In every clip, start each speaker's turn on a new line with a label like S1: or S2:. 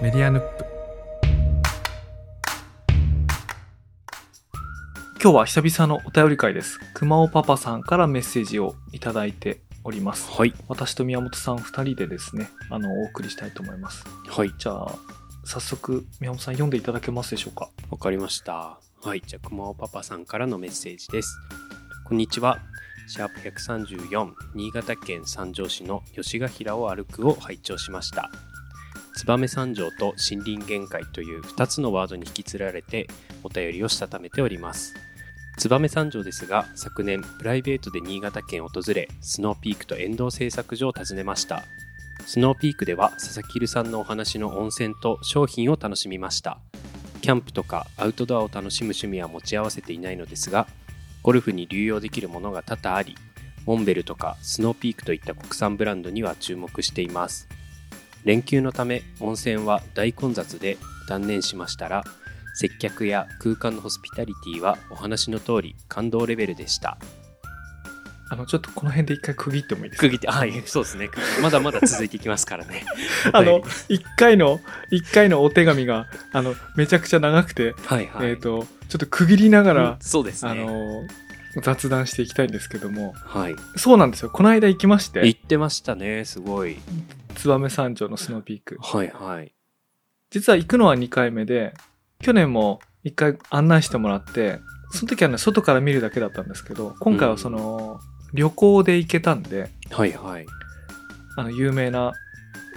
S1: メディアヌップ今日は久々のお便り会です熊尾パパさんからメッセージをいただいております
S2: はい。
S1: 私と宮本さん2人でですねあのお送りしたいと思います
S2: はい。
S1: じゃあ早速宮本さん読んでいただけますでしょうか？
S2: わかりました。はい。じゃあ、熊尾パパさんからのメッセージです。こんにちは。シャープ134、新潟県三条市の吉ヶ平を歩くを拝聴しました。燕三条と森林限界という2つのワードに引きつられてお便りをしたためております。燕三条ですが、昨年プライベートで新潟県を訪れ、スノーピークと遠藤製作所を訪ねました。スノーピークでは佐々木留さんのお話の温泉と商品を楽しみました。キャンプとかアウトドアを楽しむ趣味は持ち合わせていないのですが、ゴルフに流用できるものが多々あり、モンベルとかスノーピークといった国産ブランドには注目しています。連休のため温泉は大混雑で断念しましたら、接客や空間のホスピタリティはお話の通り感動レベルでした。
S1: あのちょっとこの辺で一回区切ってもいいですか？
S2: 区切って、はい、そうですね。まだまだ続いていきますからね。
S1: あの
S2: はい
S1: 一回の一回のお手紙があのめちゃくちゃ長くて、
S2: はいはい。
S1: えっ、とちょっと区切りながら、
S2: うんそうですね。
S1: あの雑談していきたいんですけども
S2: はい。
S1: そうなんですよこの間行きまして
S2: 言ってましたね、すごい。
S1: 燕三条のスノーピーク
S2: はいはい。
S1: 実は行くのは2回目で去年も1回案内してもらってその時はね外から見るだけだったんですけど今回はその、旅行で行けたんで
S2: はいはい。
S1: あの有名な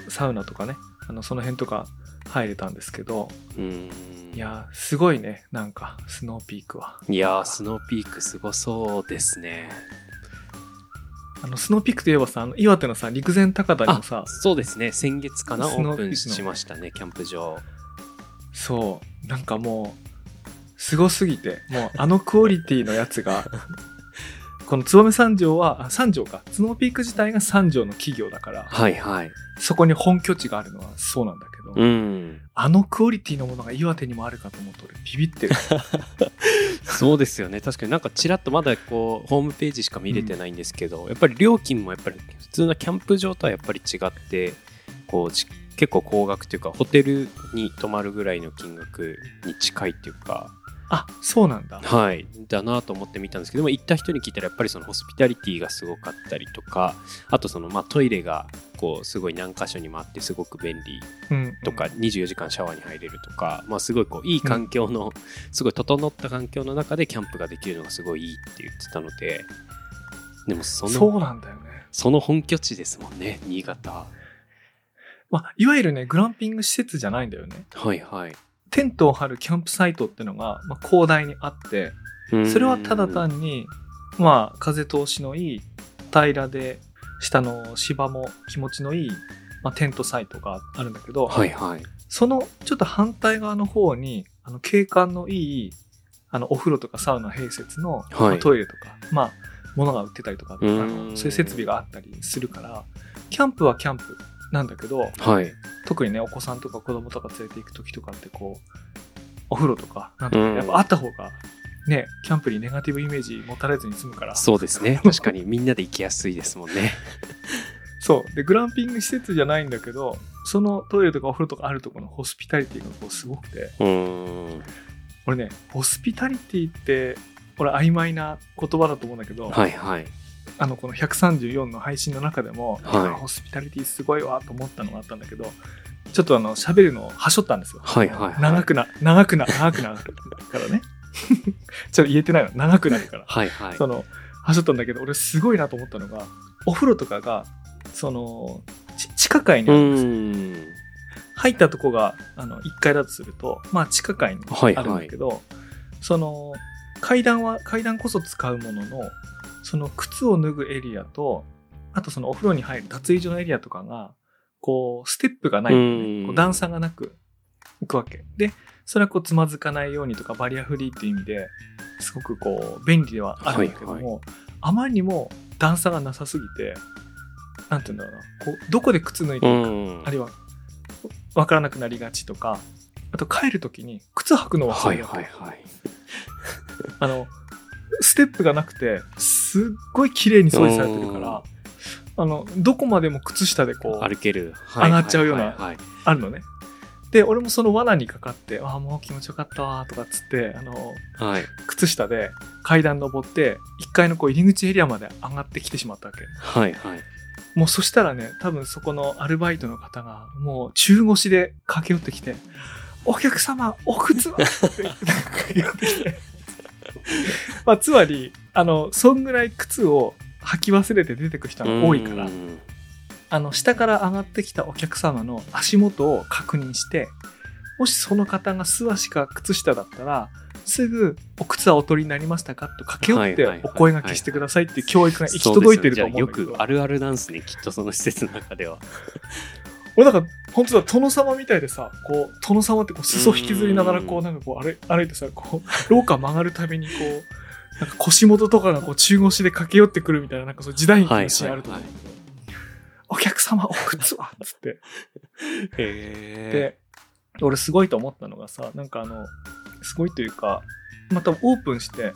S1: サウナとかねあのその辺とか入れたんですけど
S2: うーん。
S1: いやーすごいねなんかスノーピークはい
S2: やー、スノーピークすごそうですね。
S1: あのスノーピークといえばさあの岩手のさ陸前高田にもさ
S2: そうですね、先月かな、オ
S1: ー
S2: ープンしましたね、キャンプ場。
S1: そう。なんかもうすごすぎてもうあのクオリティのやつが この燕三条はあ三条か。スノーピーク自体が三条の企業だから。
S2: はいはい。
S1: そこに本拠地があるのはそうなんだけど、
S2: うん。
S1: あのクオリティのものが岩手にもあるかと思うと俺ビビってる
S2: そうですよね。確かになんかちらっとまだこう、ホームページしか見れてないんですけど、やっぱり料金もやっぱり普通のキャンプ場とはやっぱり違って、こう、ち結構高額というか、ホテルに泊まるぐらいの金額に近いっていうか、
S1: あそうなんだ。
S2: はい、だなと思って見たんですけども行った人に聞いたらやっぱりそのホスピタリティがすごかったりとかあとそのまあトイレがこうすごい何箇所にもあってすごく便利
S1: うん。
S2: とか24時間シャワーに入れるとか、まあ、すごいこういい環境の、すごい整った環境の中でキャンプができるのがすごいいいって言ってたのででもその
S1: そうなんだよね。
S2: その本拠地ですもんね新潟。
S1: まあいわゆるねグランピング施設じゃないんだよね。
S2: はいはい
S1: テントを張るキャンプサイトってのが、まあ、広大にあってそれはただ単にまあ風通しのいい平らで下の芝も気持ちのいい、まあ、テントサイトがあるんだけど、
S2: はいはい。
S1: そのちょっと反対側の方にあの景観のいいあのお風呂とかサウナ併設の、まあトイレとかまあ物が売ってたりとかあのそういう設備があったりするからキャンプはキャンプなんだけど
S2: はい。
S1: 特にねお子さんとか子供とか連れて行く時とかってこうお風呂とかなんとか
S2: うん。
S1: やっぱあった方がねキャンプにネガティブイメージ持たれずに済むから。
S2: そうですね。確かにみんなで行きやすいですもんね。
S1: そう。でグランピング施設じゃないんだけどそのトイレとかお風呂とかあるところのホスピタリティがこうすごくて。俺ねホスピタリティって俺曖昧な言葉だと思うんだけど、
S2: はいはい
S1: あのこの134の配信の中でも、
S2: はい。
S1: あホスピタリティすごいわと思ったのがあったんだけどちょっとあの喋るのをはしょったんですよ、
S2: はいはいはい。
S1: 長くな長くな長くなるからね。ちょっと言えてないの。長くなるから。
S2: はいはい。
S1: そのはしょったんだけど俺すごいなと思ったのがお風呂とかがそのち地下階に
S2: う
S1: あるんですよ。入ったとこがあの1階だとするとまあ地下階にあるんだけど、その階段は階段こそ使うもののその靴を脱ぐエリアとあとそのお風呂に入る脱衣所のエリアとかがこうステップがない、
S2: うん。
S1: こう段差がなく行くわけ。でそれはこうつまずかないようにとかバリアフリーっていう意味ですごくこう便利ではあるんだけども、
S2: はい
S1: あまりにも段差がなさすぎてなんて言うんだろうな。こうどこで靴脱いでいいか、
S2: うん。
S1: あるいは分からなくなりがちとかあと帰るときに靴履くのを忘
S2: はい
S1: れるわけ。
S2: はいはい。
S1: あのステップがなくてすっごい綺麗に掃除されてるからあのどこまでも靴下でこう
S2: 歩ける、
S1: 上がっちゃうような
S2: はいはいはい
S1: あるのねで、俺もその罠にかかって、ああ、もう気持ちよかったわ、とかっつって、あの、
S2: はい。
S1: 靴下で階段登って、1階のこう入り口エリアまで上がってきてしまったわけ。
S2: はいはい。
S1: もうそしたらね、多分そこのアルバイトの方が、もう中腰で駆け寄ってきて、お客様、お靴は？って言ってきて。まあ、つまり、あの、そんぐらい靴を履き忘れて出てく人が多いから
S2: う、ん
S1: あの、下から上がってきたお客様の足元を確認して、もしその方が素足か靴下だったら、すぐお靴はお取りになりましたかと駆け寄ってお声掛けしてくださいっていう教育が行き届いてると思う
S2: よよくあるあるなんですね、きっとその施設の中では。
S1: 俺なんか本当だ殿様みたいでさこう殿様ってこう裾引きずりながらこ
S2: う
S1: うんなんかこう歩い歩いてさこう廊下曲がるたびにこう なんか腰元とかがこう中腰で駆け寄ってくるみたいななんかそう時代劇のシーンあると思うお客様お靴はっつって。
S2: へ
S1: で俺すごいと思ったのがさなんかあのすごいというかまたオープンして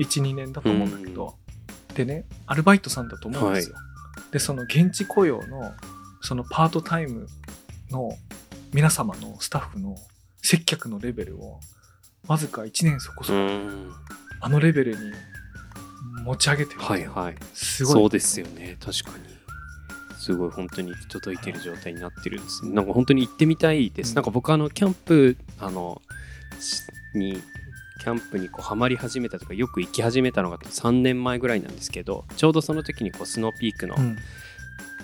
S1: 12年だと思うんだけど、でねアルバイトさんだと思うんですよ、でその現地雇用のそのパートタイムの皆様のスタッフの接客のレベルをわずか1年そこそこ、
S2: うん。
S1: あのレベルに持ち上げてる
S2: はいはい。
S1: すごい
S2: そうですよね、確かに。すごい本当に届いてる状態になってるんですね。なんか本当に行ってみたいです。
S1: うん
S2: なんか僕あのキャンプあのしにキャンプにこうハマり始めたとかよく行き始めたのが3年前ぐらいなんですけどちょうどその時にこうスノーピークの
S1: うん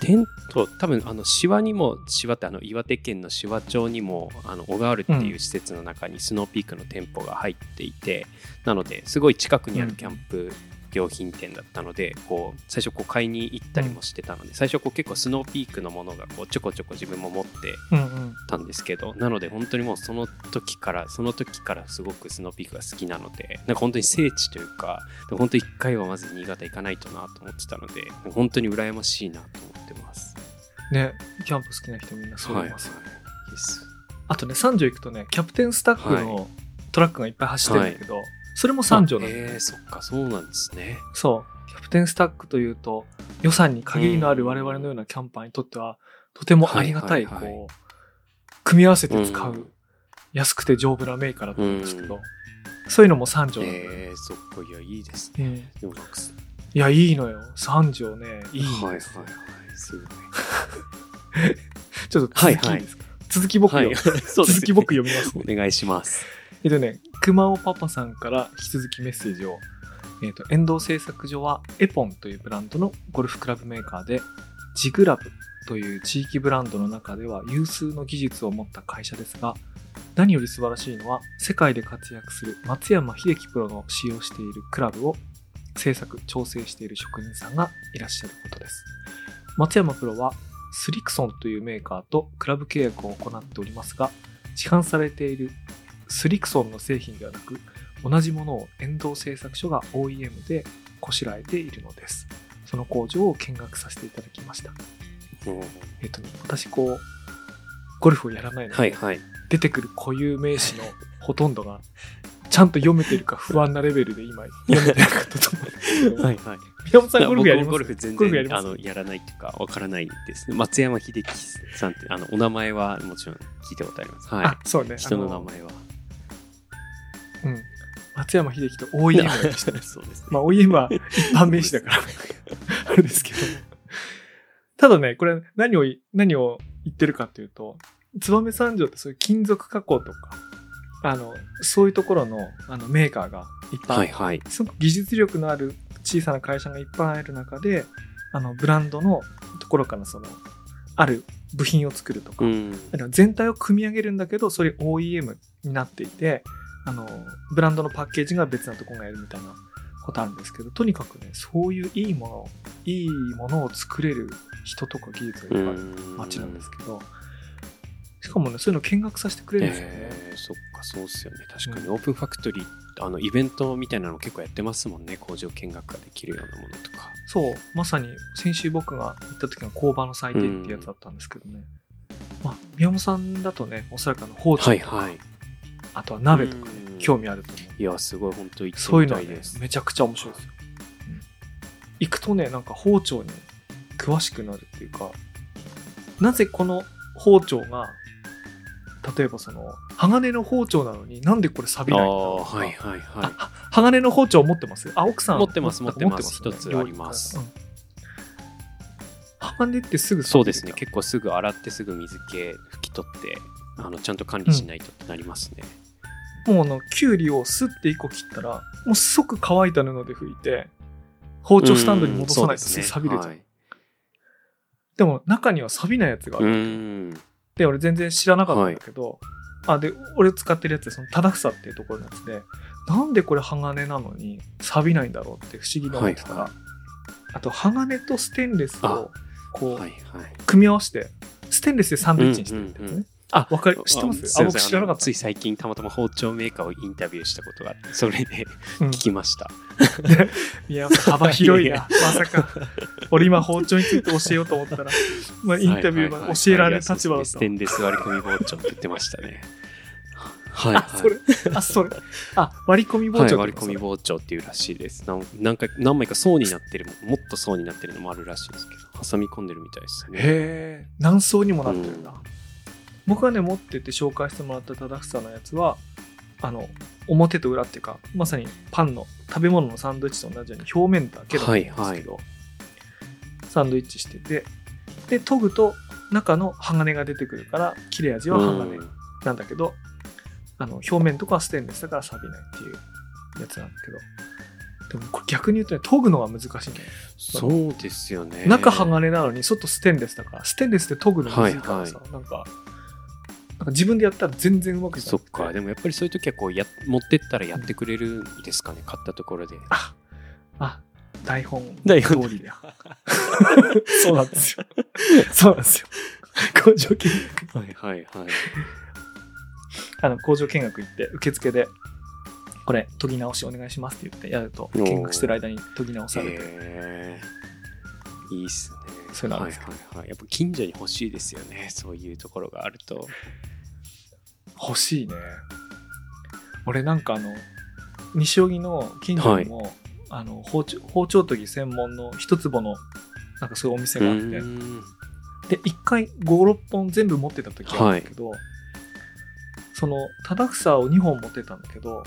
S2: テント多分あのシワにもシワってあの岩手県の紫波町にもあの小川原っていう施設の中にスノーピークの店舗が入っていて、なのですごい近くにあるキャンプ用品店だったので、こう最初こう買いに行ったりもしてたので、最初こう結構スノーピークのものがこうちょこちょこ自分も持って
S1: うんうん。
S2: たんですけどなので本当にもうその時からその時からすごくスノーピークが好きなのでなんか本当に聖地というか本当一回はまず新潟行かないとなと思ってたので本当に羨ましいなと思ってます。
S1: ねキャンプ好きな人みんなそう
S2: はい
S1: ますよ、
S2: はい
S1: あとね三条行くとねキャプテンスタッフのトラックがいっぱい走ってるんだけど、それも三条なんだよね。
S2: えー、そっかそうなんですね。
S1: そう。キャプテンスタックというと、予算に限りのある我々のようなキャンパーにとっては、とてもありがたい、
S2: はいはい。はい
S1: こう、組み合わせて使
S2: う、
S1: うん。安くて丈夫なメーカーだと思うんですけど、そういうのも三条なんだよね。
S2: えー、そっかいやいいですね。
S1: ういや、いいのよ。三条ね、いいんですよ。
S2: はいはいはいすごい。
S1: ちょっと続きいいですか、続き僕よ、
S2: はい、
S1: 続き僕読みますね。
S2: お願いします。
S1: えっとね、熊尾パパさんから引き続きメッセージを、えっと、遠藤製作所はエポンというブランドのゴルフクラブメーカーで、ジグラブという地域ブランドの中では有数の技術を持った会社ですが、何より素晴らしいのは、世界で活躍する松山秀樹プロの使用しているクラブを製作、調整している職人さんがいらっしゃることです。松山プロは、スリクソンというメーカーとクラブ契約を行っておりますが、市販されているスリクソンの製品ではなく、同じものを遠藤製作所が OEM でこしらえているのです。その工場を見学させていただきました。
S2: うん
S1: えっとね、私こう、ゴルフをやらないので、
S2: はいはい。
S1: 出てくる固有名詞のほとんどが、ちゃんと読めてるか不安なレベルで今読めてなかったと思うんですけど、
S2: はいはい。
S1: 宮本さんゴルフやります？
S2: ゴルフ全然あのやらないっていうかわからないですね。松山秀樹さんってあのお名前はもちろん聞いたことあります。は
S1: あ、そうね。
S2: い。人の
S1: あ
S2: 名前は。
S1: うん。松山秀樹と OEM がしたね。
S2: そうですね。
S1: まあ OEM は一般名詞だから、あれですけど。ただね、これ何をい、何を言ってるかっていうと、燕三条ってそういう金属加工とか、あの、そういうところのあのメーカーがいっぱい、
S2: はいはい。
S1: すごく技術力のある小さな会社がいっぱいある中で、あの、ブランドのところからその、ある部品を作るとか、
S2: うん。
S1: 全体を組み上げるんだけど、それ OEM になっていて、あの、ブランドのパッケージが別なところがやるみたいなことあるんですけど、とにかくね、そういういいもの、いいものを作れる人とか技術がいっぱいある街なんですけど、しかもね、そういうの見学させてくれるんですよ。ね。
S2: えー、そっかそうっすよね。確かに、
S1: う
S2: オープンファクトリーあのイベントみたいなの結構やってますもんね。工場見学ができるようなものとか。
S1: そう、まさに先週僕が行った時の工場の祭典ってやつだったんですけどね。まあ、宮本さんだとね、おそらくあの包丁とか、
S2: はいはい。
S1: あとは鍋とかね、
S2: うん。
S1: 興味あると思う。
S2: いやすごい本当行って
S1: そういうのはね
S2: みたいです、
S1: めちゃくちゃ面白いですよ。うん。行くとね、なんか包丁に詳しくなるっていうか、なぜこの包丁が例えばその鋼の包丁なのになんでこれ錆びないんだろうとか、
S2: はいはいはい。
S1: あ鋼の包丁持ってますあ奥さん
S2: 持ってます持ってます
S1: よね
S2: 一つ。あります。
S1: うん。鋼ってすぐ
S2: そうですね結構すぐ洗ってすぐ水気拭き取ってあのちゃんと管理しないとってなりますね、
S1: もうあのきゅうりをスッて1個切ったらもう即乾いた布で拭いて包丁スタンドに戻さないとすぐ錆びるじゃん、
S2: はい。
S1: でも中には錆びないやつがあ
S2: う
S1: る、
S2: ん
S1: で俺全然知らなかったんだけど、あで俺使ってるやつでその忠草っていうところのやつでなんでこれ鋼なのに錆びないんだろうって不思議に思ってた。ら、
S2: はい。
S1: あと鋼とステンレスをこう、
S2: はいはい。
S1: 組み合わせてステンレスでサンドイッチにしてるってやつね、
S2: うんうんうん
S1: あわかる知ってます？あ僕知らなかった。
S2: つい最近たまたま包丁メーカーをインタビューしたことがあってそれで
S1: うん。
S2: 聞きました、
S1: いや幅広いなまさか。俺今包丁について教えようと思ったら、まあ、インタビューは教えられる立場だった。
S2: ステンレス割り込み包丁って言ってましたね。はい、
S1: あそれ。あそれ。あ割り込み包丁
S2: はい、割り込み包丁っていうらしいです。なんなんか何枚か層になってるもっと層になってるのもあるらしいですけど挟み込んでるみたいですね。
S1: へえ何層にもなってるんだ、僕がね持ってて紹介してもらった忠草のやつはあの表と裏っていうかまさにパンの食べ物のサンドイッチと同じように表面だけだと思うんですけど、サンドイッチしててで研ぐと中の鋼が出てくるから切れ味は鋼
S2: うん。
S1: なんだけど、あの表面とかはステンレスだから錆びないっていうやつなんだけどでも逆に言うとね研ぐのが難しいんだよ
S2: そうですよね。
S1: 中鋼なのに外ステンレスだからステンレスで研ぐのむずいからさ、
S2: は
S1: なんかなんか自分でやったら全然うまくいかな
S2: そっか。でもやっぱりそういう時はこうや持ってったらやってくれるんですかね？買ったところで。
S1: ああ台本。
S2: 台本。
S1: 通りだ。よ そうなんですよ。そうなんですよ。工場見学。
S2: はいはいはい。
S1: あの工場見学行って受付でこれ研ぎ直しお願いしますって言ってやると見学してる間に研ぎ直されて。
S2: へー。いいっすね。
S1: そういうのあるんです
S2: はいはいはい。やっぱ近所に欲しいですよね。そういうところがあると
S1: 欲しいね。俺なんかあの西荻の近所にも、あの包丁包丁研ぎ専門の一坪のなんかそういうお店があって。で1回56本全部持ってた時があるんだけど、その忠草を2本持ってたんだけど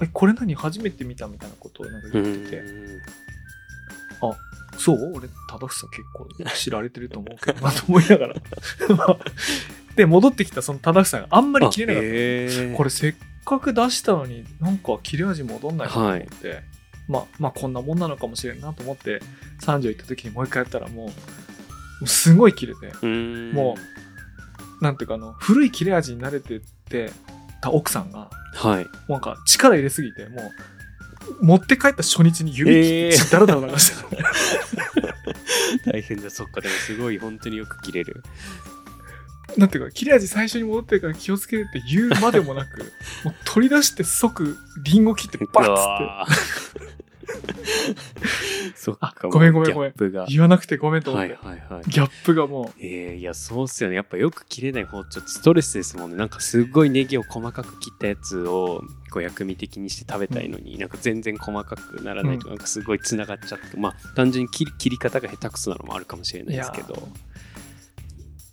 S1: えこれ何初めて見たみたいなことをなんか言ってて、そう？俺忠草結構知られてると思うけどなと思いながら で戻ってきたその忠草があんまり切れなかった、
S2: った
S1: これせっかく出したのになんか切れ味戻んないなと思って、まあまあこんなもんなのかもしれんなと思って三条行った時にもう一回やったらもうすごい切れて。もうなんていうかあの古い切れ味に慣れてってた奥さんが
S2: うはい。
S1: なんか力入れすぎてもう持って帰った初日に指切ってダラダラ流してた、
S2: 大変だそっか。でもすごい本当によく切れる
S1: なんていうか切れ味最初に戻ってるから気をつけてって言うまでもなく もう取り出して即リンゴ切ってバッつって。
S2: そっか
S1: あごめんごめんごめん。言わなくてごめんと思って、
S2: はいはいはい。
S1: ギャップがもう。
S2: えー、いやそうっすよね。やっぱよく切れない包丁ってストレスですもんね。なんかすっごいネギを細かく切ったやつをこう薬味的にして食べたいのに、なんか全然細かくならないとなんかすごいつながっちゃって、まあ単純に切り切り方が下手くそなのもあるかもしれないですけど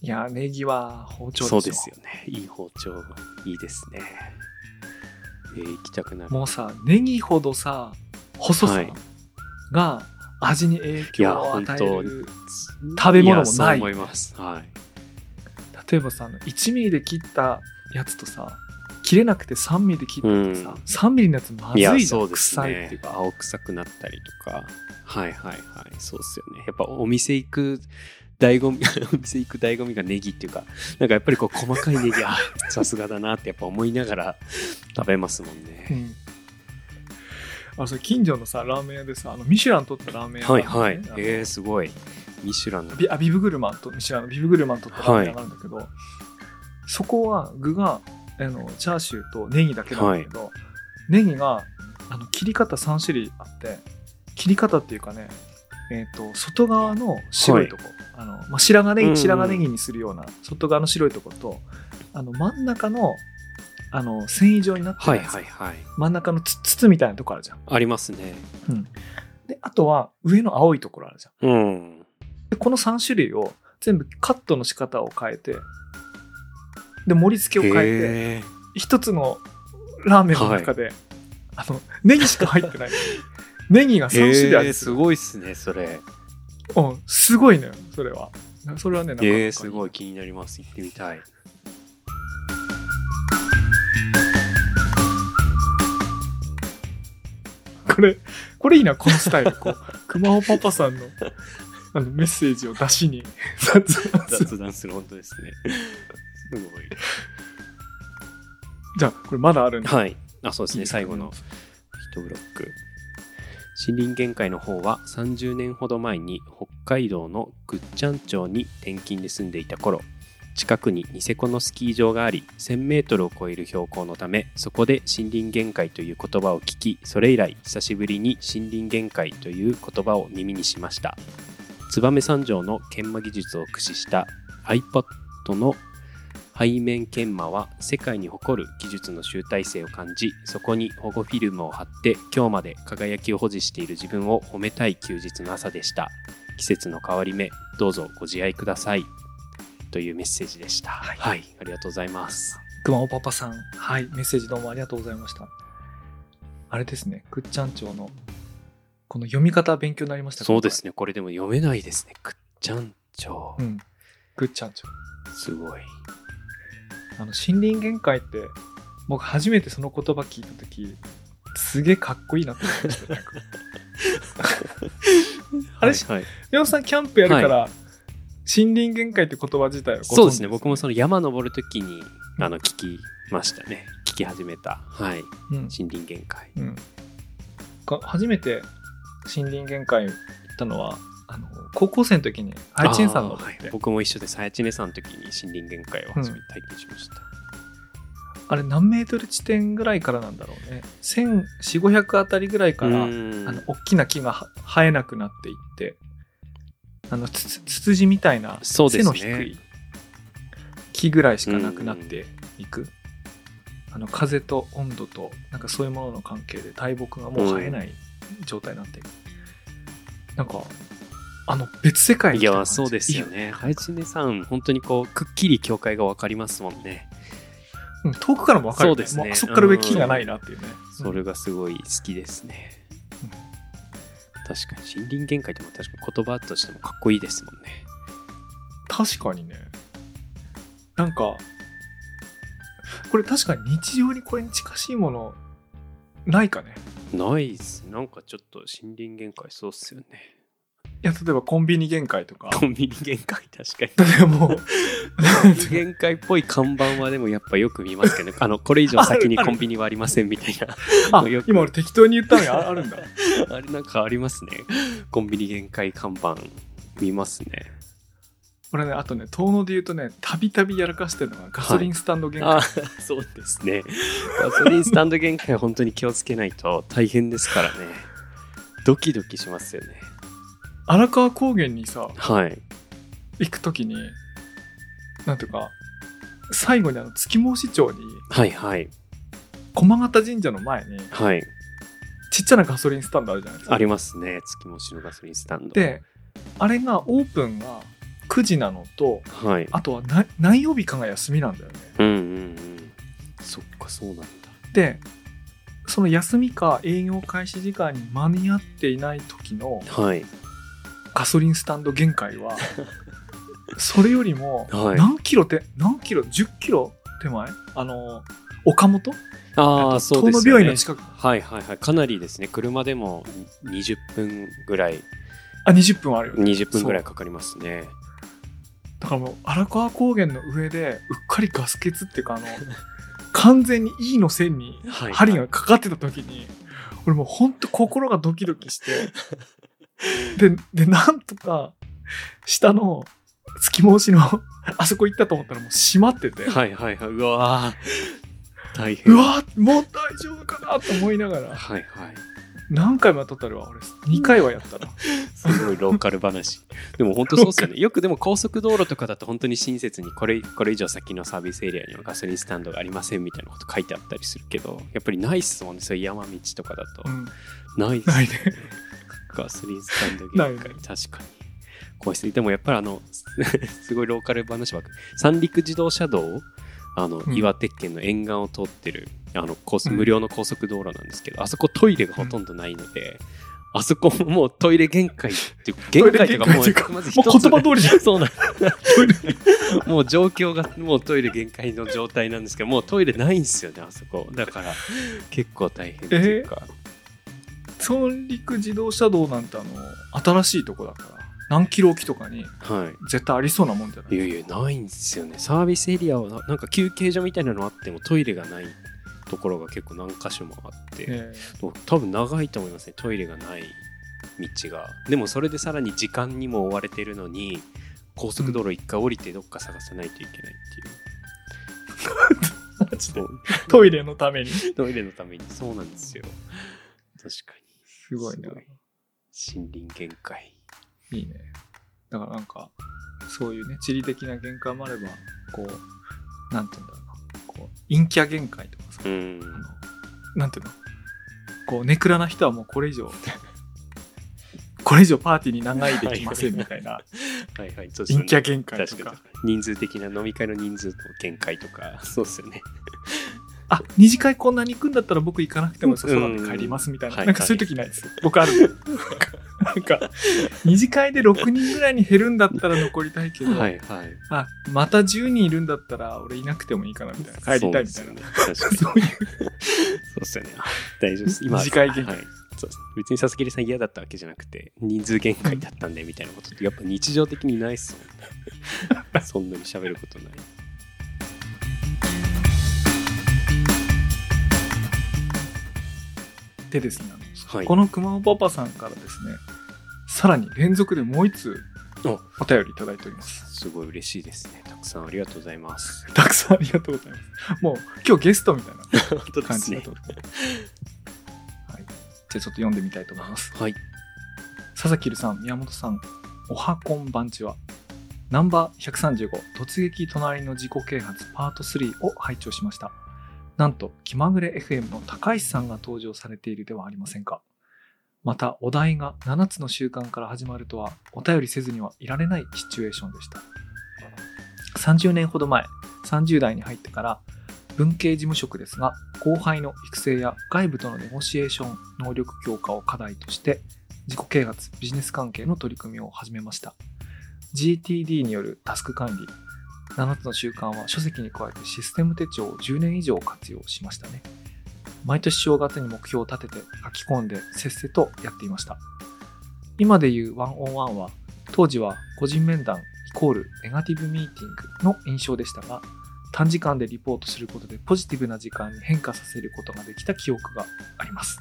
S1: いやネギは包丁
S2: そうですよね。いい包丁いいですね。えー、行きたくなる。
S1: もうさネギほどさ細さ
S2: はい。
S1: が味に影響を与える食べ物もない。
S2: やそう思います。はい。
S1: 例えばさあの1ミリで切ったやつとさ切れなくて3ミリで切ったやつさ、
S2: うん。
S1: 3ミリのやつまず
S2: い
S1: じゃん、
S2: そうです
S1: 臭いってい
S2: ね
S1: うか
S2: 青臭くなったりとか。はいはいはい。そうっすよね。やっぱお店行く醍醐味 お店行く醍醐味がネギっていうかなんかやっぱりこう細かいネギあさすがだなってやっぱ思いながら食べますもん
S1: う
S2: ね、
S1: ん。あそれ近所のさラーメン屋でさあのミシュラン取ったラーメン屋があ
S2: はいはい。えー、すごい。ミシュランの。
S1: ビあビブグルマンとミシュランのビブグルマン取ったラーメン屋があるんだけど、そこは具があのチャーシューとネギだけなんだけど、ネギがあの切り方3種類あって切り方っていうかねえー、と外側の白いとこ、あのまあ、白髪ネ
S2: うんうん。
S1: ギ白髪ネギにするような外側の白いとことあの真ん中のあの繊維状になってる
S2: はい
S1: やつ、
S2: はいはい
S1: 真ん中のつ筒みたいなとこあるじゃん。
S2: ありますね。
S1: であとは上の青いところあるじゃん。
S2: うん。
S1: でこの3種類を全部カットの仕方を変えてで盛り付けを変えて一つのラーメンの中で、はい、あのネギしか入ってないネギが3種類ある
S2: すごいっすねそれ。
S1: うんすごいのよそれは。それはね
S2: なえー、すごい気になります。行ってみたい。
S1: これこれいいなこのスタイル。こう熊尾パパさんのあのメッセージを出しに。
S2: 雑談する。雑談する本当ですね。すごい。
S1: じゃあこれまだあるんで
S2: はい。あそうですね。最後の1ブロック森林限界の方は30年ほど前に北海道の倶知安町に転勤で住んでいた頃近くにニセコのスキー場があり 1000m を超える標高のためそこで森林限界という言葉を聞きそれ以来久しぶりに森林限界という言葉を耳にしました。燕三条の研磨技術を駆使した iPad の背面研磨は世界に誇る技術の集大成を感じそこに保護フィルムを貼って今日まで輝きを保持している自分を褒めたい休日の朝でした。季節の変わり目どうぞご自愛ください。というメッセージでした、はい、はい、ありがとうございます。
S1: 熊尾パパさん。はい。メッセージどうもありがとうございました。あれですね。くっちゃん町のこの読み方勉強になりました
S2: そうですね。これでも読めないですね。くっちゃん町
S1: う。ん。くっちゃん町
S2: すごい
S1: あの森林限界って僕初めてその言葉聞いた時すげえかっこいいなって思いました。あれ、はい、宮本さんキャンプやるから、はい、森林限界って言葉自体は
S2: そうですね。僕もその山登る時に、あの聞きましたね。聞き始めた、はい、うん、森林限界、うん、
S1: 初めて森林限界行ったのはあの高校生の時にハイチネさんの、はい、
S2: 僕も一緒です。ハイチネさんの時に森林限界を初めて体験しました、うん、
S1: あれ何メートル地点ぐらいからなんだろうね。1400500あたりぐらいからあの大きな木が生えなくなっていってあのツツツジみたいな背の低い木ぐらいしかなくなっていく、あの風と温度となんかそういうものの関係で大木がもう生えない状態になっていく、なんかあの別世界
S2: いやそうですよね。ハイチネさん本当にこうくっきり境界が分かりますもんね、
S1: うん、遠くからも分かる、ね、そうですね。そっから上木がないなっていうね、
S2: うん、それがすごい好きですね、うん、確かに森林限界っても確かに言葉としてもかっこいいですもんね。
S1: 確かにね。なんかこれ確かに日常にこれに近しいものないかね。
S2: ないっす。なんかちょっと森林限界そうっすよね
S1: いや、例えばコンビニ限界とか。
S2: コンビニ限界確かに。でも、限界っぽい看板はでもやっぱよく見ますけど、ね、あの、これ以上先にコンビニはありませんみたいな。
S1: あ、今俺適当に言ったのにあるんだ。
S2: あれなんかありますね。コンビニ限界看板見ますね。
S1: 俺ね、あとね、遠野で言うとね、たびたびやらかしてるのがガソリンスタンド限界。はい、
S2: そうですね。ガソリンスタンド限界は本当に気をつけないと大変ですからね。ドキドキしますよね。
S1: 荒川高原にさ、
S2: はい、
S1: 行く時になんていうか最後にあの月申町に、
S2: はいはい、
S1: 駒形神社の前に、
S2: はい、
S1: ちっちゃなガソリンスタンドあるじゃないですか。
S2: ありますね月申のガソリンスタンド。
S1: であれがオープンが9時なのと、
S2: はい、
S1: あとは何曜日かが休みなんだよね。
S2: うんうんうん。そっかそうなんだ。
S1: でその休みか営業開始時間に間に合っていない時の、
S2: はい、
S1: ガソリンスタンド限界は それよりも何キロって、はい、何キロ10キロ手前？あの岡本？
S2: ああそうです
S1: ね。病院の近く。
S2: はいはいはい。かなりですね。車でも20分ぐらい。
S1: あ20分あるよ、
S2: ね、20分ぐらいかかりますね。
S1: だからもう荒川高原の上でうっかりガス欠っていうかあの 完全に E の線に針がかかってた時に、はいはい、俺もうほんと心がドキドキして で、で、なんとか、下の月申しの あそこ行ったと思ったらもう閉まってて。
S2: はいはいはい。うわ大変。
S1: うわもう大丈夫かなと思いながら。
S2: はいはい。
S1: 何回もやったったら俺、2回はやったな。
S2: すごいローカル話。でも本当そうっすよね。よくでも高速道路とかだと本当に親切にこれ、これ以上先のサービスエリアにはガソリンスタンドがありませんみたいなこと書いてあったりするけど、やっぱりないっすもんね。そういう山道とかだと。うん、ないっすね。ないね。ガソリンスタンド限界確かに。怖いですでもやっぱりあの すごいローカル話ばっか三陸自動車道あの、
S1: うん。
S2: 岩手県の沿岸を通ってるあの無料の高速道路なんですけど、あそこトイレがほとんどないので、あそこもうトイレ限界っていう 限界というかも
S1: うか
S2: うまず
S1: もう言葉通りじゃん。
S2: そうなん。もう状況がもうトイレ限界の状態なんですけどもうトイレないんですよねあそこ。だから結構大変っていうか、
S1: 三陸自動車道なんてあの、新しいとこだから、何キロ置きとかに
S2: は
S1: 絶対ありそうなもんじゃない？
S2: いいやいやないんですよね。サービスエリアはななんか休憩所みたいなのあってもトイレがないところが結構何箇所もあって、
S1: え。
S2: 多分長いと思いますねトイレがない道が。でもそれでさらに時間にも追われてるのに高速道路一回降りてどっか探さないといけないっていう、う
S1: トイレのために。
S2: トイレのために。そうなんですよ。確かに
S1: すごいね。
S2: 森林限界。
S1: いいね。だからなんか、そういうね、地理的な限界もあれば、こう、なんて言うんだろうな。こう、陰キャ限界とかさ、
S2: うん。
S1: あのなんていうの？こう、ネクラな人はもうこれ以上、これ以上パーティーに長いできませんみたいな、
S2: はいはい。そうですね。
S1: 陰キャ限界と
S2: 確かに。
S1: か。
S2: 人数的な飲み会の人数の限界とか。そうですよね
S1: あ、二次会こんなに行くんだったら僕行かなくてもそうなんで帰りますみたいな。
S2: うん
S1: なんかそういう時ないです。僕あるなんか、二次会で6人ぐらいに減るんだったら残りたいけど、
S2: はいはい
S1: あ、また10人いるんだったら俺いなくてもいいかなみたいな。帰りたいみたいな。
S2: そうですよね
S1: いう。
S2: そうですよね。大丈夫です。今、
S1: 二次会限界
S2: はい。そうです別に佐々木さん嫌だったわけじゃなくて、人数限界だったんでみたいなことって、やっぱ日常的にないっすもんね。そんなに喋ることない。
S1: でですね、
S2: はい。
S1: この熊尾パパさんからですね、さらに連続でもう一通
S2: お
S1: お便りいただいております。
S2: すごい嬉しいですね。たくさんありがとうございます。
S1: たくさんありがとうございます。もう今日ゲストみたいな 感じだと。。はい。じゃあちょっと読んでみたいと思います。
S2: はい。
S1: 佐々木さん、宮本さん、おはこんばんちは。ナンバー135、突撃隣の自己啓発パート3を拝聴しました。なんと、気まぐれ FM の高石さんが登場されているではありませんか。また、お題が7つの習慣から始まるとは、お便りせずにはいられないシチュエーションでした。30年ほど前、30代に入ってから、文系事務職ですが、後輩の育成や外部とのネゴシエーション能力強化を課題として、自己啓発、ビジネス関係の取り組みを始めました。GTD によるタスク管理、7つの習慣は書籍に加えてシステム手帳を10年以上活用しましたね。毎年正月に目標を立てて書き込んでせっせとやっていました。今でいうワンオンワンは、当時は個人面談イコールネガティブミーティングの印象でしたが、短時間でリポートすることでポジティブな時間に変化させることができた記憶があります。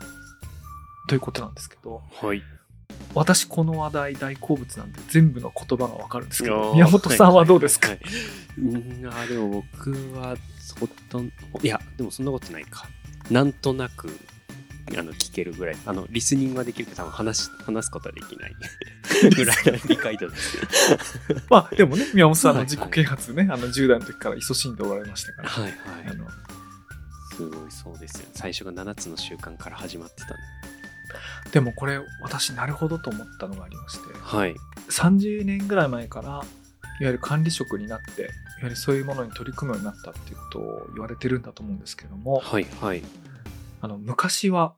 S1: ということなんですけど、
S2: はい。
S1: 私この話題大好物なんで全部の言葉がわかるんですけど宮本さんはどうですか、
S2: はいはいうんあでも僕はほとんいやでもそんなことないか。なんとなくあの聞けるぐらい。あのリスニングはできるけど多分話し話すことはできない。ぐらいの理解度です。
S1: まあでもね宮本さんの
S2: はい
S1: 自己啓発ね、あの10代の時から勤しんでおられましたから、
S2: はいはい
S1: あの
S2: すごいそうですよ。最初が7つの習慣から始まってたんで
S1: でもこれ私なるほどと思ったのがありまして
S2: はい。
S1: 30年ぐらい前からいわゆる管理職になっていわゆるそういうものに取り組むようになったっていうことを言われてるんだと思うんですけども
S2: はいはい。
S1: あの昔は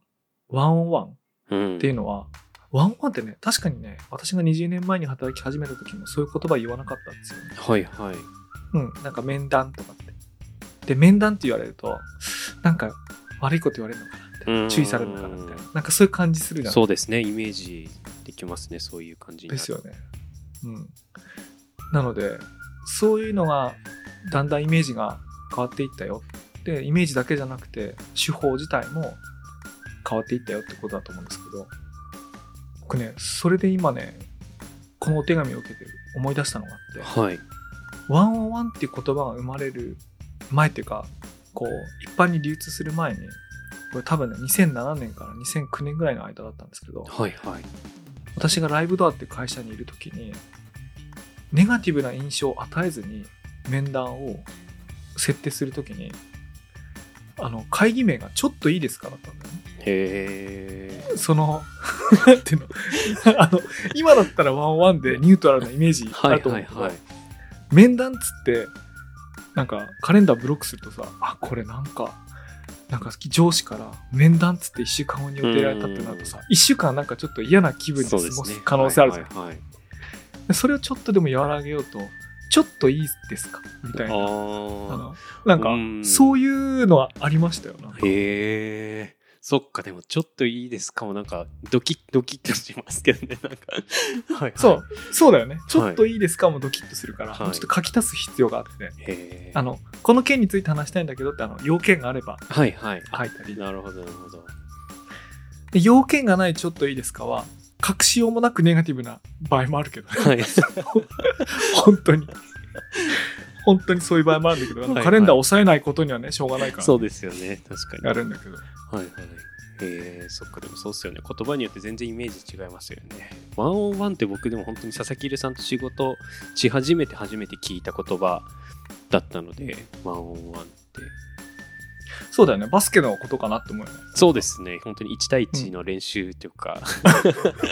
S1: ワンオンワン
S2: うん。
S1: っていうのは、ワンオンワンってね確かにね私が20年前に働き始めた時もそういう言葉言わなかったんですよね。
S2: はいはい。
S1: うん、なんか面談とかって。で、面談って言われると、なんか悪いこと言われるのかな注意されるのかなみたいな。なんかそういう感じするじゃん。
S2: そうですねイメージできますねそういう感じ
S1: ですよね。うん。なので、そういうのが、だんだんイメージが変わっていったよ。で、イメージだけじゃなくて、手法自体も変わっていったよってことだと思うんですけど、僕ね、それで今ね、このお手紙を受けて思い出したのがあって、
S2: はい
S1: ワンオンワンっていう言葉が生まれる前っていうか、こう、一般に流通する前に、これ多分ね、2007年から2009年ぐらいの間だったんですけど、
S2: はいはい。
S1: 私がライブドアって会社にいる時に、ネガティブな印象を与えずに面談を設定するときに、あの、会議名がちょっといいですかだったんだよね。
S2: へえ
S1: その、なんていうの、あの、今だったらワンワンでニュートラルなイメージあ
S2: はい
S1: ると思うけど、
S2: はいはい。
S1: 面談っつって、なんかカレンダーブロックするとさあこれなんかなんか上司から面談っつって1週間後に予定られたってなるとさ1週間なんかちょっと嫌な気分に過ごす可能性あるじゃん。そ,、
S2: はいはいはい。
S1: それをちょっとでも和らげようとちょっといいですか？みたいな。あなんか
S2: うん。
S1: そういうのはありましたよな。
S2: へえそっかでもちょっといいですかも。なんかドキッドキッとしますけどね。なんか。はい、はい、
S1: そうそうだよね。ちょっといいですかもドキッとするから、
S2: はい。
S1: もうちょっと書き足す必要があって、あのこの件について話したいんだけどってあの要件があれば
S2: はいはい。
S1: 書いたり。
S2: なるほどなるほど。
S1: で要件がないちょっといいですかは隠しようもなくネガティブな場合もあるけどね。
S2: はい。
S1: 本当に本当にそういう場合もあるんだけど、
S2: はい
S1: カレンダーを抑えないことにはねしょうがないから、
S2: そうですよね。確かに。
S1: やるんだけど。
S2: はいはい。えー、そっか。でもそうっすよね。言葉によって全然イメージ違いますよね。ワンオンワンって僕でも本当に佐々木入さんと仕事し始めて初めて聞いた言葉だったのでワンオンワンって。
S1: そうだよね。バスケのことかなって思うよね。
S2: そうですね。本当に1対1の練習というか、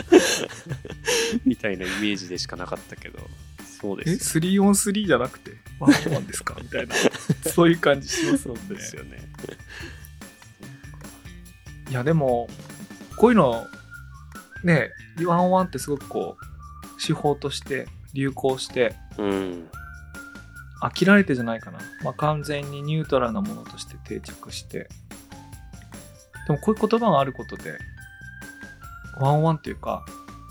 S2: みたいなイメージでしかなかったけどそう
S1: え
S2: です
S1: 3 on 3じゃなくてワンオンワンですか？みたいな。そういう感じしますもんね。
S2: ですよね。
S1: いやでもこういうのねワンオンワンってすごくこう手法として流行して
S2: うん。
S1: 飽きられてじゃないかな、まあ、完全にニュートラルなものとして定着して。でもこういう言葉があることでワンオンワンっていうか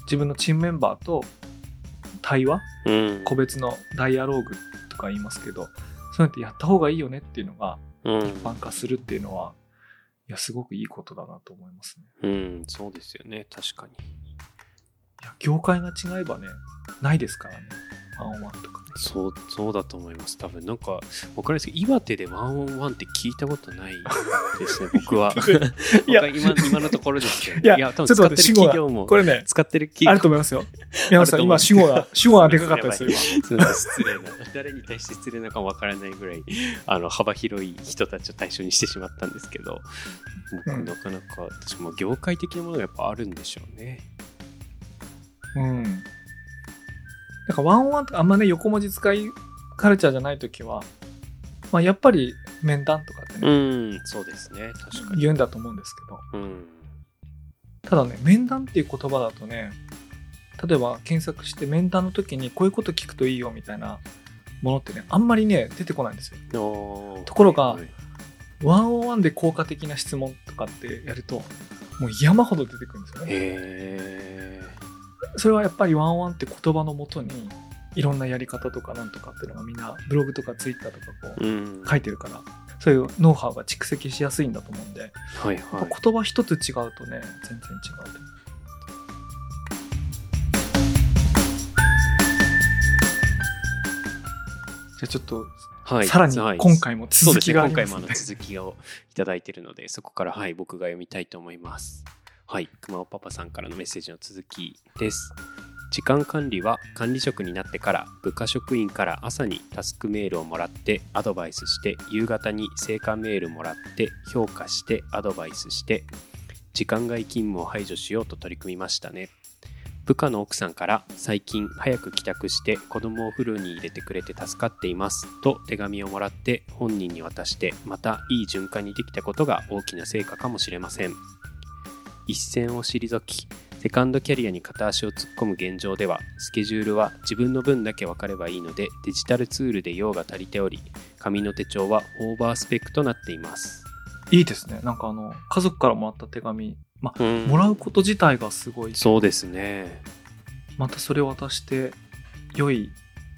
S1: 自分のチームメンバーと対話？
S2: うん。
S1: 個別のダイアローグとか言いますけどそうやってやった方がいいよねっていうのが
S2: うん。
S1: 一般化するっていうのはいやすごくいいことだなと思いますね。
S2: うんそうですよね。確かに。
S1: いや業界が違えばねないですからねワンオンワンとかね
S2: そう、そうだと思います。多分なんか、わかんないですけど、岩手でワンオンワンって聞いたことないですね、僕は。
S1: いや
S2: 今今のところですけど。
S1: いや
S2: 多分
S1: ちょっと待って
S2: 使ってる企業も、
S1: これね
S2: 使ってる企業
S1: あると思いますよ 宮本さん今主語が 主語がでかかったですよ
S2: 失礼な。誰に対して失礼なのかわからないぐらい、あの、幅広い人たちを対象にしてしまったんですけど、僕、
S1: うん
S2: なかなか、私も業界的なものがやっぱあるんでしょうね。
S1: うんだからワンオンワンとかあんまね横文字使いカルチャーじゃない時は、まあ、やっぱり面談とかって
S2: う
S1: ね、
S2: ん、そうですね。確かに。
S1: 言うんだと思うんですけど
S2: うん。
S1: ただね面談っていう言葉だとね例えば検索して面談の時にこういうこと聞くといいよみたいなものってねあんまりね出てこないんですよ
S2: と
S1: ところがワンオンワンで効果的な質問とかってやるともう山ほど出てくるんですよね
S2: へ
S1: それはやっぱりワンワンって言葉のもとにいろんなやり方とかなんとかっていうのがみんなブログとかツイッターとかこう。書いてるからそういうノウハウが蓄積しやすいんだと思うんで、
S2: はいはい。
S1: 言葉一つ違うとね全然違うと思うじゃあちょっと
S2: はい、
S1: さらに
S2: はい
S1: 今回も続きがあり
S2: 今回もあ
S1: ますので
S2: の続きをいただいているので、そこから、はい、僕が読みたいと思います。はい、熊尾パパさんからのメッセージの続きです。時間管理は管理職になってから部下職員から朝にタスクメールをもらってアドバイスして夕方に成果メールもらって評価してアドバイスして時間外勤務を排除しようと取り組みましたね。部下の奥さんから最近早く帰宅して子供をお風呂に入れてくれて助かっていますと手紙をもらって本人に渡してまたいい循環にできたことが大きな成果かもしれません。一線を退きセカンドキャリアに片足を突っ込む現状ではスケジュールは自分の分だけ分かればいいのでデジタルツールで用が足りており紙の手帳はオーバースペックとなっています。
S1: いいですね。なんかあの家族からもらった手紙まあ
S2: うん。
S1: もらうこと自体がすごい。
S2: そうですね。
S1: またそれを渡して良い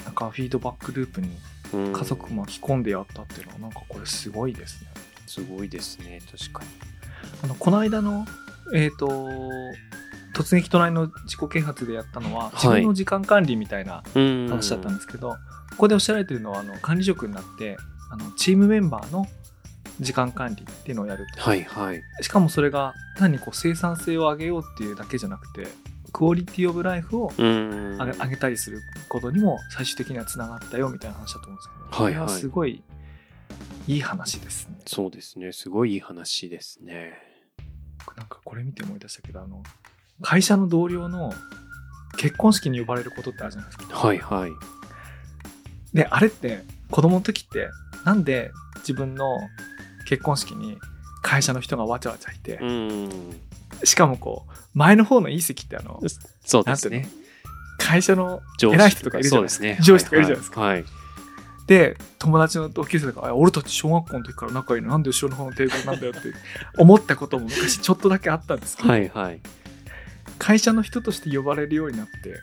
S1: なんかフィードバックループに
S2: うん。
S1: 家族巻き込んでやったっていうのはなんかこれすごいですね。
S2: すごいですね。確かに。
S1: あのこの間のえっ、と突撃隣の自己啓発でやったのは、
S2: い。
S1: 自分の時間管理みたいな
S2: うん。
S1: 話だったんですけど、ここでおっしゃられてるのはあの管理職になってあのチームメンバーの時間管理っていうのをやると、
S2: はいはい。
S1: しかもそれが単にこう生産性を上げようっていうだけじゃなくてクオリティオブライフを
S2: うん。
S1: 上げ上げたりすることにも最終的にはつながったよみたいな話だと思うんですけど、
S2: はいはい。
S1: これはすごいいい話ですね。
S2: そうですね。すごいいい話ですね
S1: なんかこれ見て思い出したけどあの会社の同僚の結婚式に呼ばれることってあるじゃないですか。
S2: はいはい。
S1: であれって子供の時ってなんで自分の結婚式に会社の人がわちゃわちゃいて、
S2: うん。
S1: しかもこう前の方のいい席ってあの
S2: そうですね。
S1: 会社の偉い人とかいるじゃないですか。上司とかいるじゃないですか。
S2: はいはい
S1: で友達の同級生とかあ「俺たち小学校の時から仲いいのなんで後ろの方のテーブルなんだよ」って 思ったことも昔ちょっとだけあったんですけど、
S2: はいはい。
S1: 会社の人として呼ばれるようになって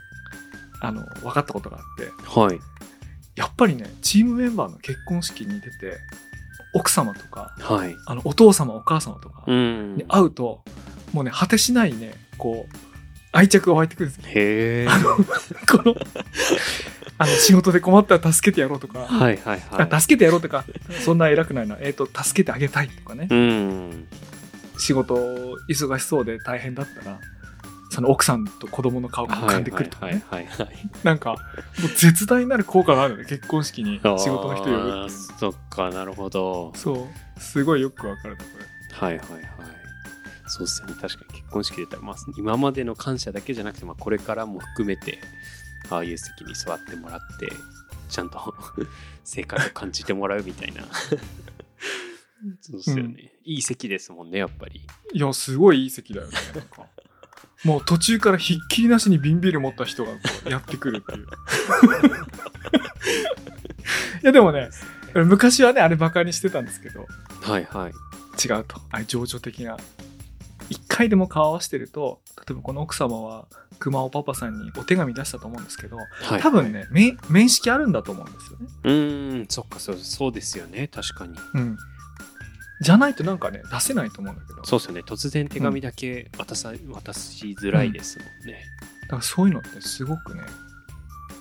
S1: あの分かったことがあって
S2: はい。
S1: やっぱりねチームメンバーの結婚式に出て奥様とか
S2: はい。
S1: あのお父様お母様とか
S2: うん。
S1: に会うと、もうね果てしないねこう愛着が湧いてくるんですよ。
S2: へえ
S1: あのこのあの仕事で困ったら助けてやろうとか、
S2: はいはいはい。
S1: あ助けてやろうとか。そんな偉くないな、えー、と助けてあげたいとかね、
S2: うん。
S1: 仕事忙しそうで大変だったらその奥さんと子供の顔が浮かんでくるとかね、
S2: はいはいはいはい
S1: なんかもう絶大なる効果があるのね結婚式に仕事の人呼ぶ
S2: そっかなるほど。
S1: そう。すごいよくわかるとこれ
S2: はいはいはい。そうっすよね。確かに結婚式で言ったら、まあ、今までの感謝だけじゃなくて、まあ、これからも含めてああいう席に座ってもらってちゃんと 生活を感じてもらうみたいな。そうっすよね、
S1: うん
S2: いい席ですもんねやっぱり。
S1: いやすごいいい席だよねなんか。もう途中からひっきりなしに瓶ビール持った人がやってくるっていう。いやでもね昔はねあれバカにしてたんですけど。
S2: はいはい。
S1: 違うと。あれ情緒的な一回でも顔合わせてると例えばこの奥様は熊尾パパさんにお手紙出したと思うんですけど
S2: はい。
S1: 多分ね面面識あるんだと思うんですよね。
S2: うーんそっかそうそうですよね。確かに。
S1: うん。じゃないとなんかね出せないと思うんだけど。
S2: そうですよね。突然手紙だけ渡さ、渡しづらいですもんね。
S1: だからそういうのってすごくね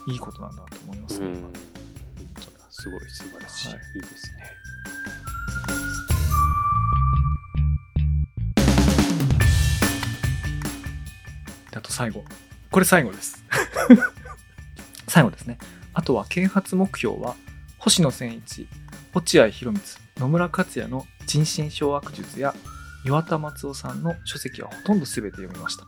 S1: いいことなんだと思いますね、
S2: うん。すごい素晴らしい、
S1: はい。
S2: い、いですね
S1: 最後。これ最後です。最後ですね。あとは啓発目標は星野千一落合博満野村克也の人心掌握術や岩田松夫さんの書籍はほとんど全て読みました。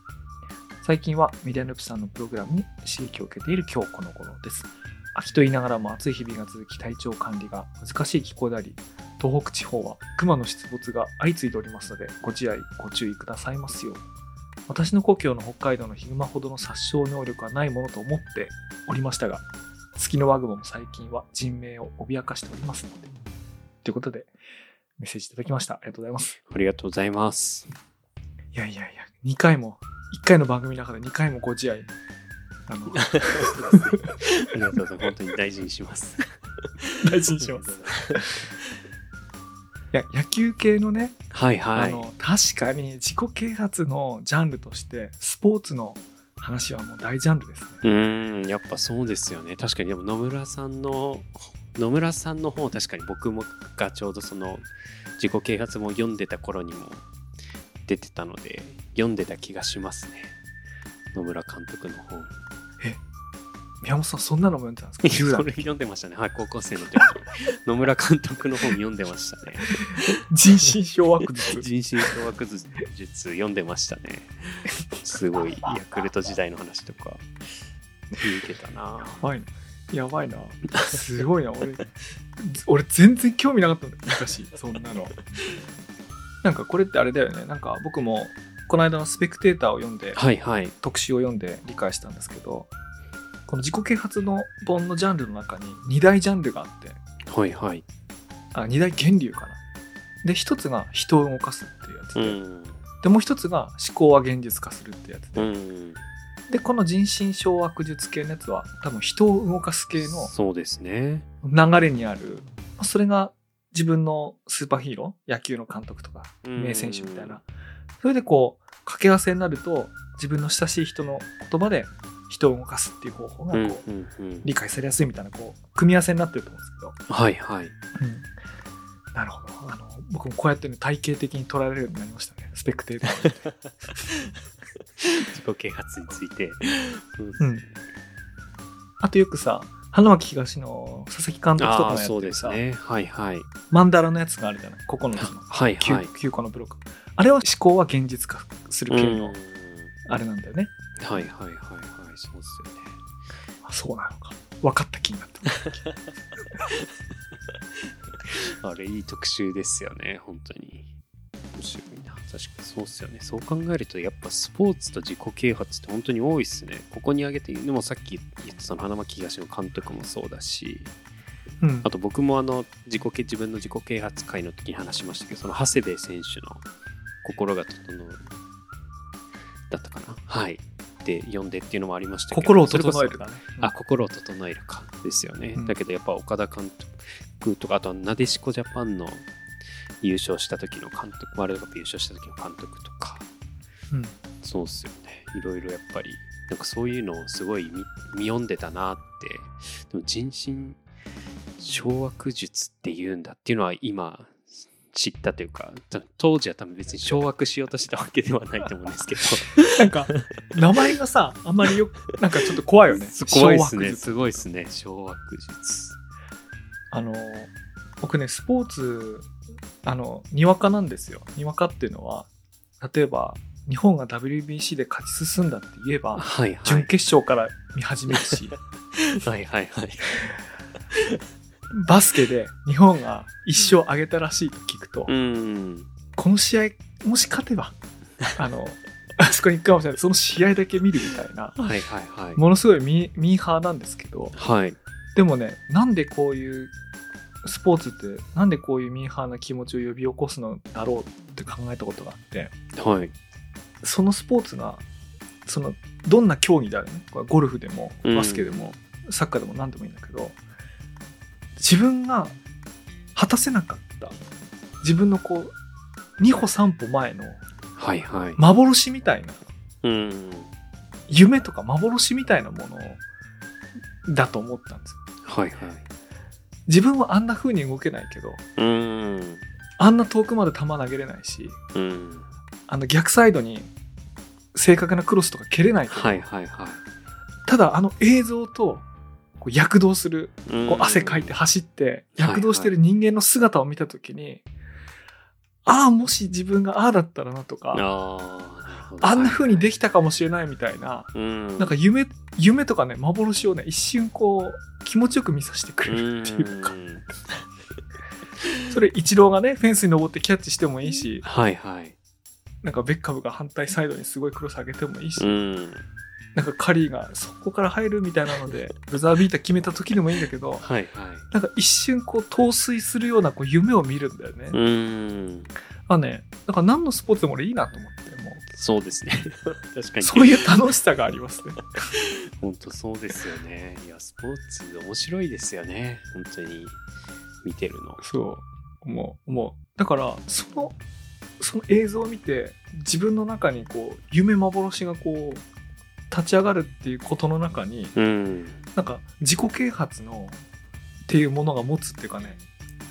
S1: 最近はメディアヌープさんのプログラムに刺激を受けている今日この頃です。秋と言いながらも暑い日々が続き体調管理が難しい気候であり東北地方は熊の出没が相次いでおりますのでご自愛ご注意くださいますよう私の故郷の北海道のヒグマほどの殺傷能力はないものと思っておりましたが月のワグモも最近は人命を脅かしておりますのでということでメッセージいただきました。ありがとうございます。
S2: ありがとうございます
S1: いやいやいや2回も1回の番組の中で2回もご自愛あの
S2: ありがとうございます。本当に大事にします。
S1: 大事にします。いや野球系のね、
S2: はいはい。
S1: あの確かに自己啓発のジャンルとしてスポーツの話はもう大ジャンルですね。
S2: うーんやっぱそうですよね。確かに。でも野村さんの野村さんの本確かに僕もがちょうどその自己啓発も読んでた頃にも出てたので読んでた気がしますね。野村監督の本
S1: 宮本さんそんなのも読んでたんですか？10代
S2: それ読んでましたねはい高校生の時野村監督の本読んでましたね
S1: 人心掌握術
S2: 人心掌握術読んでましたねすごい ヤクルト時代の話とか見てたな
S1: やばいな。やばいな。すごいな。俺、俺全然興味なかったん昔。そんなの。なんかこれってあれだよね。なんか僕も、この間のスペクテーターを読んで、
S2: はいはい
S1: 特集を読んで理解したんですけど、この自己啓発の本のジャンルの中に2大ジャンルがあって、
S2: はいはい。
S1: あ、2大源流かな。で、一つが人を動かすっていうやつ
S2: う
S1: で、
S2: ん。
S1: で、もう一つが思考は現実化するってやつで、
S2: うん。
S1: で、この人心掌握術系のやつは、多分人を動かす系の
S2: そうですね。
S1: 流れにある、まあそれが自分のスーパーヒーロー、野球の監督とか、
S2: うん。
S1: 名選手みたいな。それでこう、掛け合わせになると、自分の親しい人の言葉で人を動かすっていう方法が
S2: うん
S1: こう、
S2: うんうん
S1: 理解されやすいみたいな、こう、組み合わせになってると思うんですけど、
S2: はいはい
S1: うんなるほど。あの、僕もこうやってね、体系的に捉えられるようになりましたね。スペクテーター。
S2: 自己啓発についてそう
S1: んあとよくさ、花巻東の佐々木監督とかもや
S2: ああそう
S1: ってるさ、
S2: ですねはいはい
S1: マンダラのやつがあるじゃない ?9 つの。
S2: はいはい
S1: 9, 9個のブロック。あれは思考は現実化する系の
S2: うん
S1: あれなんだよね。
S2: はいはいはいはいそうですよね。
S1: あそうなのか。分かった気になった。
S2: あれいい特集ですよね本当に。面白いな。確かにそうっすよね。そう考えるとやっぱスポーツと自己啓発って本当に多いっすね。ここに挙げてでもさっき言ったその花巻東の監督もそうだし。
S1: うん。
S2: あと僕もあの自己啓自分の自己啓発会の時に話しましたけどその長谷部選手の心が整うだったかな。はいで読んでっていうのもありましたけど
S1: 心を整えるだね
S2: あ心を整えるかですよね、
S1: うん。
S2: だけどやっぱ岡田監督とかあとはなでしこジャパンの優勝した時の監督ワールドカップ優勝した時の監督とか。
S1: うん。
S2: そうっすよね。いろいろやっぱりなんかそういうのをすごい見見読んでたなって。でも人心掌握術って言うんだっていうのは今知ったというかた当時は多分別に掌握しようとしたわけではないと思うんですけど。
S1: なんか名前がさあんまりよくなんかちょっと怖いよね。
S2: 怖いですね。すごいですね。掌握術
S1: あの僕ねスポーツあのにわかなんですよ。にわかっていうのは例えば日本が WBC で勝ち進んだって言えば
S2: はいはい。
S1: 準決勝から見始めるし、
S2: はいはいはい
S1: バスケで日本が一勝上げたらしいと聞くと、
S2: うん。
S1: この試合もし勝てば あのあそこに行くかもしれない。その試合だけ見るみたいな
S2: はいはいはい。
S1: ものすごいミミーハーなんですけど
S2: はい。
S1: でもねなんでこういうスポーツってなんでこういうミーハーな気持ちを呼び起こすのだろうって考えたことがあって
S2: はい。
S1: そのスポーツがそのどんな競技であれねゴルフでも
S2: うん。
S1: バスケでも、サッカーでも何でもいいんだけど自分が果たせなかった。自分のこう2歩3歩前の幻みたいな。
S2: うん。
S1: 夢とか幻みたいなものだと思ったんですよ。
S2: はいはい。
S1: 自分はあんな風に動けないけど
S2: うん。
S1: あんな遠くまで球投げれないし
S2: うん。
S1: あの逆サイドに正確なクロスとか蹴れないけど、
S2: はいはいはい。
S1: ただあの映像とこう躍動する
S2: うん。
S1: こう汗かいて走って
S2: はい
S1: 躍動してる人間の姿を見た時に、ああもし自分がああだったらなとか
S2: あ
S1: んな風にで
S2: き
S1: きたかもしれないみたいな、
S2: うん。
S1: なんか夢夢とかね幻をね一瞬こう気持ちよく見させてくれるっていうか、
S2: ん。
S1: それ一郎がねフェンスに登ってキャッチしてもいいし
S2: はいはい。
S1: なんかベッカムが反対サイドにすごいクロス上げてもいいし、
S2: うん
S1: なんかカリーがそこから入るみたいなので ブザービーター決めた時でもいいんだけど
S2: はいはい。
S1: なんか一瞬こう陶酔するようなこう夢を見るんだよね。
S2: うん。
S1: あね、だから何のスポーツでも俺いいなと思って、も。
S2: そうですね。確か
S1: う、
S2: に。
S1: そういう楽しさがありますね。
S2: 本当そうですよね。いやスポーツ面白いですよね。本当に。見てるの。
S1: そう、思う、思う。だから、その、その映像を見て、自分の中にこう、夢幻がこう、立ち上がるっていうことの中に、
S2: うん。
S1: なんか自己啓発のっていうものが持つっていうかね、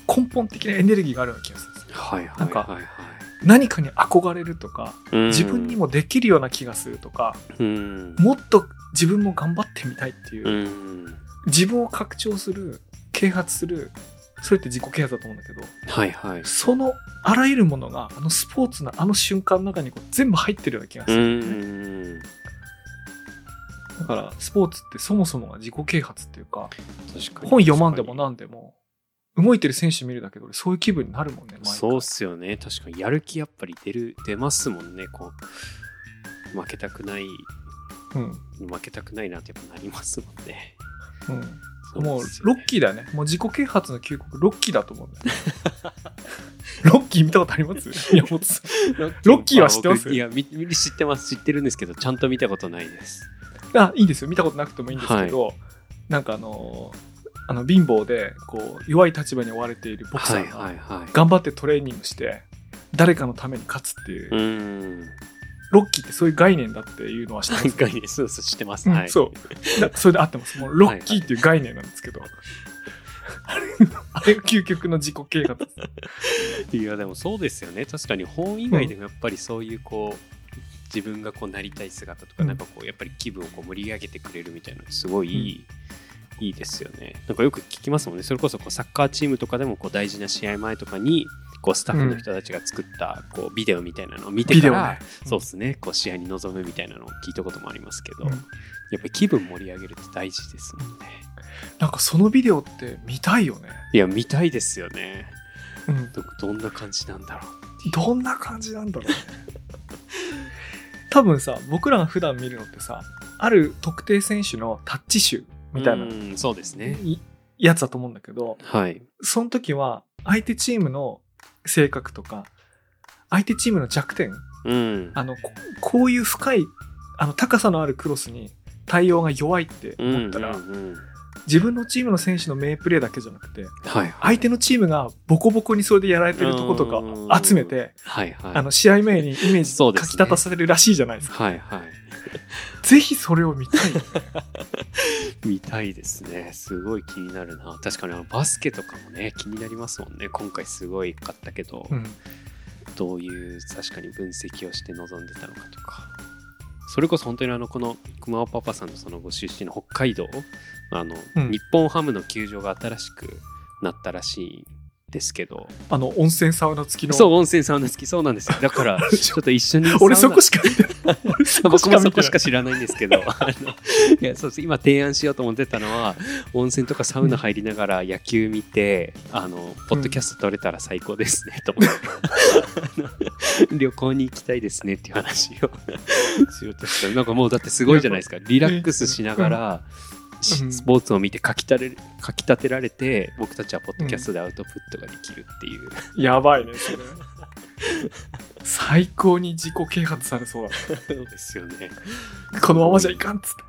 S1: 根本的なエネルギーがあるような気がするんですよ。
S2: はいはい
S1: なんか
S2: はい。はい
S1: 何かに憧れるとか、
S2: うん。
S1: 自分にもできるような気がするとか、
S2: うん。
S1: もっと自分も頑張ってみたいっていう、
S2: うん。
S1: 自分を拡張する啓発するそれって自己啓発だと思うんだけど
S2: はいはい。
S1: そのあらゆるものがあのスポーツのあの瞬間の中にこう全部入ってるような気がす
S2: う
S1: るね、
S2: ん
S1: だから。スポーツってそもそもが自己啓発っていうか本読まんでも何でも動いてる選手見るだけで俺そういう気分になるもんね毎回。
S2: そうっすよね。確かにやる気やっぱり出る出ますもんねこう。負けたくない。
S1: うん。
S2: 負けたくないなってやっぱなりますもんね。
S1: うん、もう
S2: そですよね。
S1: ロッキーだよね。もう自己啓発の究極ロッキーだと思うんだよね。ロッキー見たことあります？山本さんロッキーは知ってます？
S2: 僕いやみ知ってます。知ってるんですけどちゃんと見たことないです
S1: あいいですよ。見たことなくてもいいんですけど、なんかあのあの貧乏でこう弱い立場に追われているボクサ
S2: はい
S1: ーが
S2: はいはい
S1: 頑張ってトレーニングして誰かのために勝つっていう、
S2: うん。
S1: ロッキーってそういう概念だっていうのは知ってます、
S2: 概念そうそう知ってます、
S1: うん
S2: はい。
S1: そう。だそれで合ってます。もうロッキーっていう概念なんですけど、あれあれが究極の自己啓発。
S2: いやでもそうですよね。確かに本以外でもやっぱりそういうこう自分がこうなりたい姿とか、
S1: うん。
S2: なんかこうやっぱり気分をこう盛り上げてくれるみたいなのすごいいい、いいですよね。なんかよく聞きますもんね。それこそこうサッカーチームとかでもこう大事な試合前とかにこうスタッフの人たちが作ったこうビデオみたいなのを見てから、ね、そうですね。こう試合に臨むみたいなのを聞いたこともありますけど、うん、やっぱり気分盛り上げるって大事ですもんね。
S1: なんかそのビデオって見たいよね。
S2: いや見たいですよね。うん、どどんな感じなんだろ
S1: う。どんな感じなんだろう。ね。多分さ僕らが普段見るのってさある特定選手のタッチ集みたいな
S2: そうですね。
S1: やつだと思うんだけど、
S2: はい、
S1: その時は相手チームの性格とか相手チームの弱点、
S2: うん、
S1: あのこういう深いあの高さのあるクロスに対応が弱いって思ったら、うんうんうん自分のチームの選手の名プレーだけじゃなくて、
S2: はいはい、
S1: 相手のチームがボコボコにそれでやられてるとことか集めて、
S2: はいはい、
S1: あの試合前にイメージ書き立たせるらしいじゃないですか。
S2: はいはい、
S1: ぜひそれを見たい。
S2: 見たいですね。すごい気になるな。確かにあのバスケとかもね、気になりますもんね。今回すごいかったけど、うん、どういう確かに分析をして臨んでたのかとか。それこそ本当にあのこの熊尾パパさんのそのご出身の北海道あの、うん、日本ハムの球場が新しくなったらしいですけど。
S1: あの温泉サウナ付きの。
S2: そう温泉サウナ付き。そうなんですよ。だから ちょっと一緒に
S1: 俺そこしか
S2: 僕もそこしか知らないんですけど。いやそうです。今提案しようと思ってたのは温泉とかサウナ入りながら野球見て、うん、あのポッドキャスト撮れたら最高ですね、と思って。旅行に行きたいですねっていう話を しようとした。なんかもうだってすごいじゃないですか。リラックスしながら、スポーツを見て書きたれ書き立てられて僕たちはポッドキャストでアウトプットができるっていう、
S1: うん、やばいねそれ。最高に自己啓発されそうだ
S2: そうですよね。
S1: このままじゃいかんっつって。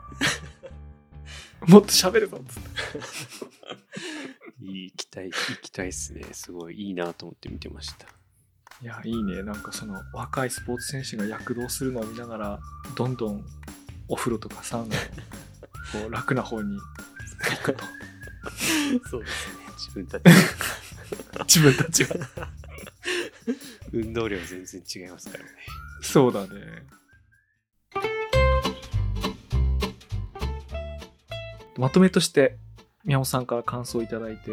S1: もっと喋るぞっつって。
S2: 行きたい行きたいっすね。すごいいいなと思って見てました。
S1: いやいいね。なんかその若いスポーツ選手が躍動するのを見ながらどんどんお風呂とかサウナをこう楽な方に行くと。
S2: そうですね。自分たち
S1: 自分たちは
S2: 運動量全然違いますからね。
S1: そうだね。まとめとして宮本さんから感想をいただいて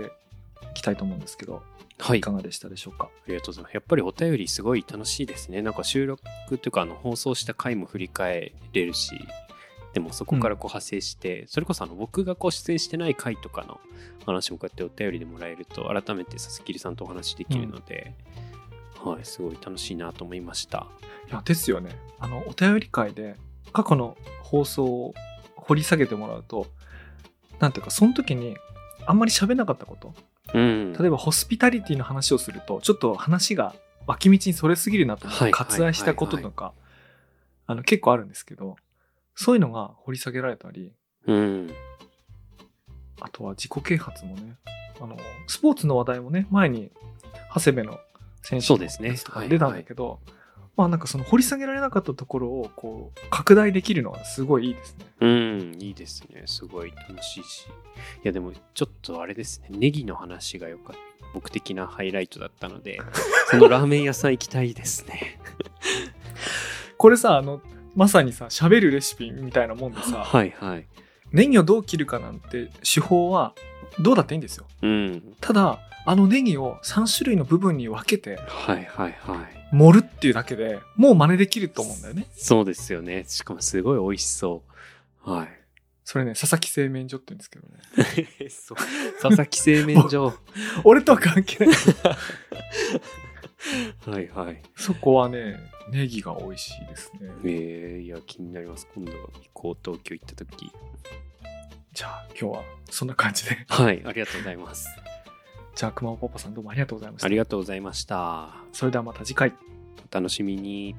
S1: いきたいと思うんですけどはい、いかがでしたでしょうか？
S2: ありがとうございます。やっぱりお便りすごい楽しいですね。なんか収録というかあの放送した回も振り返れるし、でもそこからこう派生して、うん、それこそあの僕がこう出演してない回とかの話もこうやってお便りでもらえると改めて佐々木さんとお話できるので、うん、はいすごい楽しいなと思いました。
S1: いやですよね。あのお便り会で過去の放送を掘り下げてもらうとなんていうかその時にあんまり喋んなかったこと、
S2: うん、
S1: 例えばホスピタリティの話をするとちょっと話が脇道にそれすぎるなと割愛したこととか結構あるんですけどそういうのが掘り下げられたり、
S2: うん、
S1: あとは自己啓発もね、あの、スポーツの話題もね、前に、長谷部の選手のやつとか出たんだけど、ねはいはい、まあなんかその掘り下げられなかったところをこう拡大できるのはすごいいいですね。
S2: うん、いいですね。すごい楽しいし。いやでもちょっとあれですね、ネギの話がよかった。僕的なハイライトだったので、そのラーメン屋さん行きたいですね。
S1: これさ、あの、まさにさ喋るレシピみたいなもんでさ、
S2: はいはい、
S1: ネギをどう切るかなんて手法はどうだっていいんですよ、
S2: うん、
S1: ただあのネギを3種類の部分に分けて
S2: はいはいはい。
S1: 盛るっていうだけでもう真似できると思うんだよね。
S2: そうですよね。しかもすごい美味しそう。はい。
S1: それね佐々木製麺所って言うんですけど
S2: ね。佐々木製麺所。
S1: 俺とは関係ない
S2: はいはい。
S1: そこはね、ネギが美味しいですね。
S2: えー、いや、気になります。今度行こう、東京行った時。
S1: じゃあ、今日はそんな感じで。
S2: はい、ありがとうございます。
S1: じゃあ、熊尾パパさんどうもありがとうございました。
S2: ありがとうございました。
S1: それではまた次回。
S2: お楽しみに。